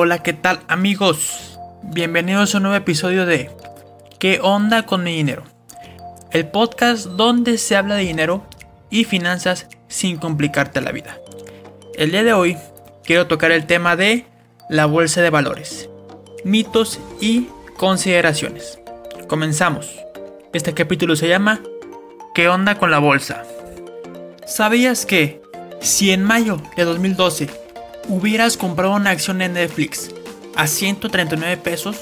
Hola, ¿qué tal amigos? Bienvenidos a un nuevo episodio de ¿Qué onda con mi dinero? El podcast donde se habla de dinero y finanzas sin complicarte la vida. El día de hoy quiero tocar el tema de la bolsa de valores, mitos y consideraciones. Comenzamos. Este capítulo se llama ¿Qué onda con la bolsa? ¿Sabías que si en mayo de 2012 hubieras comprado una acción en Netflix a 139 pesos,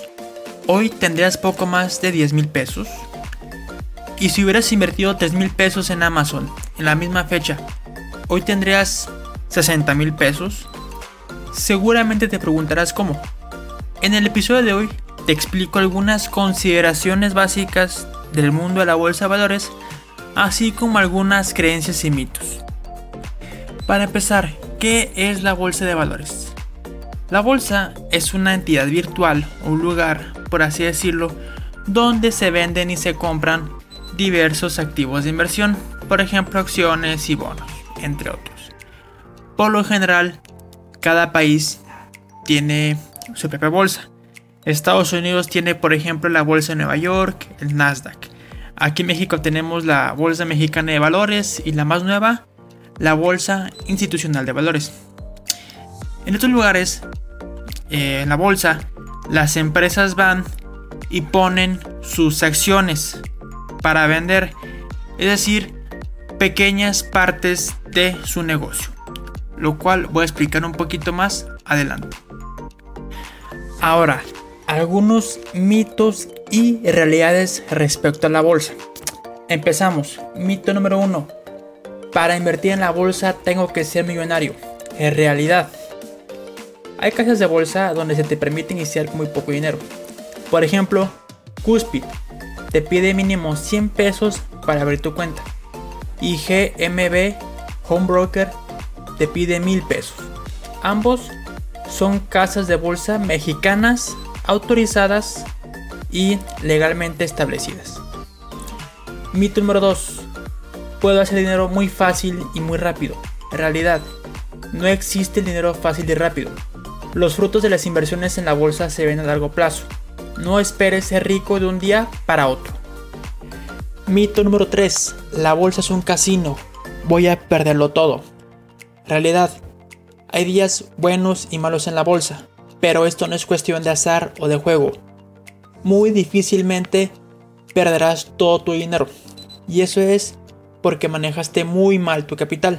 hoy tendrías poco más de 10 mil pesos? Y si hubieras invertido 3 mil pesos en Amazon en la misma fecha, hoy tendrías 60 mil pesos? Seguramente te preguntarás cómo. En el episodio de hoy te explico algunas consideraciones básicas del mundo de la bolsa de valores, así como algunas creencias y mitos. Para empezar, ¿qué es la bolsa de valores? La bolsa es una entidad virtual un lugar, por así decirlo, donde se venden y se compran diversos activos de inversión, por ejemplo acciones y bonos, entre otros. Por lo general, cada país tiene su propia bolsa. Estados Unidos tiene, por ejemplo, la bolsa de Nueva York, el Nasdaq. Aquí en México tenemos la Bolsa Mexicana de Valores y la más nueva, la Bolsa Institucional de Valores. En otros lugares, eh, en la bolsa, las empresas van y ponen sus acciones para vender, es decir, pequeñas partes de su negocio, lo cual voy a explicar un poquito más adelante. Ahora, algunos mitos y realidades respecto a la bolsa. Empezamos. Mito número uno. Para invertir en la bolsa tengo que ser millonario. En realidad, hay casas de bolsa donde se te permite iniciar con muy poco dinero. Por ejemplo, Cuspid te pide mínimo 100 pesos para abrir tu cuenta. Y GMB Homebroker te pide 1000 pesos. Ambos son casas de bolsa mexicanas autorizadas y legalmente establecidas. Mito número 2. Puedo hacer dinero muy fácil y muy rápido. En realidad, no existe el dinero fácil y rápido. Los frutos de las inversiones en la bolsa se ven a largo plazo. No esperes ser rico de un día para otro. Mito número 3. La bolsa es un casino. Voy a perderlo todo. Realidad. Hay días buenos y malos en la bolsa pero esto no es cuestión de azar o de juego. Muy difícilmente perderás todo tu dinero. Y eso es porque manejaste muy mal tu capital.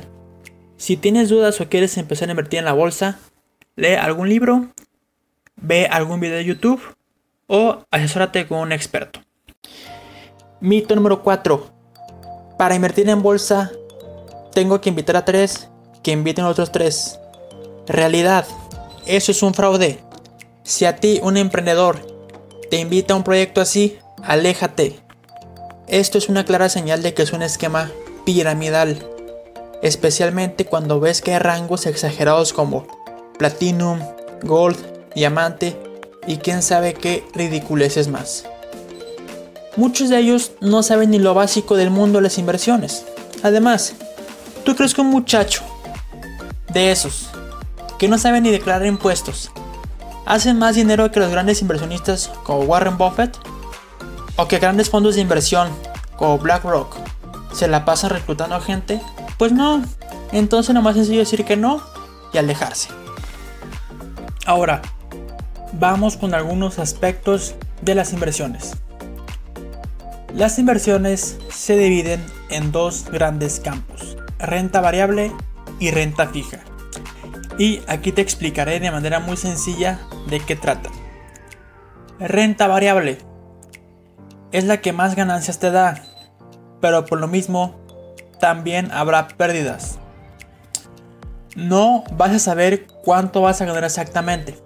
Si tienes dudas o quieres empezar a invertir en la bolsa, lee algún libro, ve algún video de YouTube o asesórate con un experto. Mito número 4. Para invertir en bolsa, tengo que invitar a tres que inviten a otros tres. Realidad. Eso es un fraude. Si a ti, un emprendedor, te invita a un proyecto así, aléjate. Esto es una clara señal de que es un esquema piramidal, especialmente cuando ves que hay rangos exagerados como Platinum, Gold, Diamante y quién sabe qué ridiculeces más. Muchos de ellos no saben ni lo básico del mundo de las inversiones. Además, ¿tú crees que un muchacho de esos que no saben ni declarar impuestos, hacen más dinero que los grandes inversionistas como Warren Buffett o que grandes fondos de inversión como BlackRock se la pasan reclutando gente? Pues no. Entonces lo más sencillo es decir que no y alejarse. Ahora, vamos con algunos aspectos de las inversiones. Las inversiones se dividen en dos grandes campos, renta variable y renta fija y aquí te explicaré de manera muy sencilla de qué trata. Renta variable es la que más ganancias te da, pero por lo mismo también habrá pérdidas. No vas a saber cuánto vas a ganar exactamente,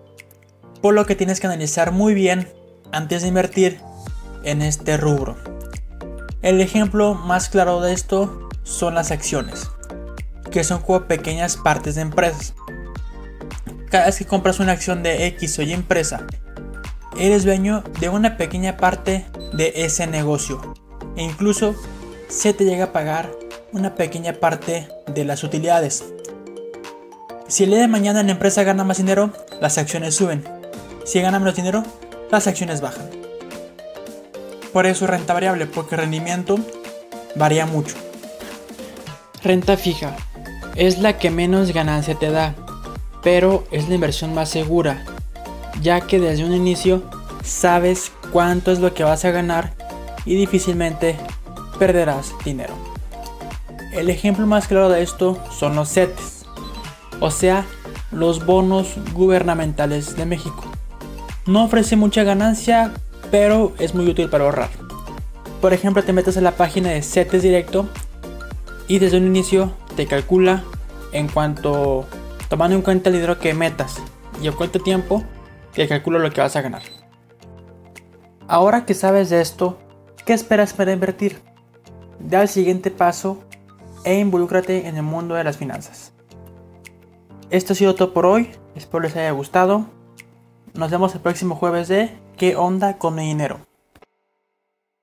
por lo que tienes que analizar muy bien antes de invertir en este rubro. El ejemplo más claro de esto son las acciones, que son como pequeñas partes de empresas cada vez que compras una acción de X o Y empresa, eres dueño de una pequeña parte de ese negocio e incluso se te llega a pagar una pequeña parte de las utilidades. Si el día de mañana la empresa gana más dinero, las acciones suben. Si gana menos dinero, las acciones bajan. Por eso renta variable, porque el rendimiento varía mucho. Renta fija es la que menos ganancia te da, pero es la inversión más segura, ya que desde un inicio sabes cuánto es lo que vas a ganar y difícilmente perderás dinero. El ejemplo más claro de esto son los CETES, o sea, los bonos gubernamentales de México. No ofrece mucha ganancia, pero es muy útil para ahorrar. Por ejemplo, te metes a la página de CETES Directo y desde un inicio te calcula en cuanto tomando en cuenta el dinero que metas y a cuánto tiempo te calcula lo que vas a ganar. Ahora que sabes de esto, ¿qué esperas para invertir? Da el siguiente paso e involúcrate en el mundo de las finanzas. Esto ha sido todo por hoy, espero les haya gustado. Nos vemos el próximo jueves de ¿Qué onda con mi dinero?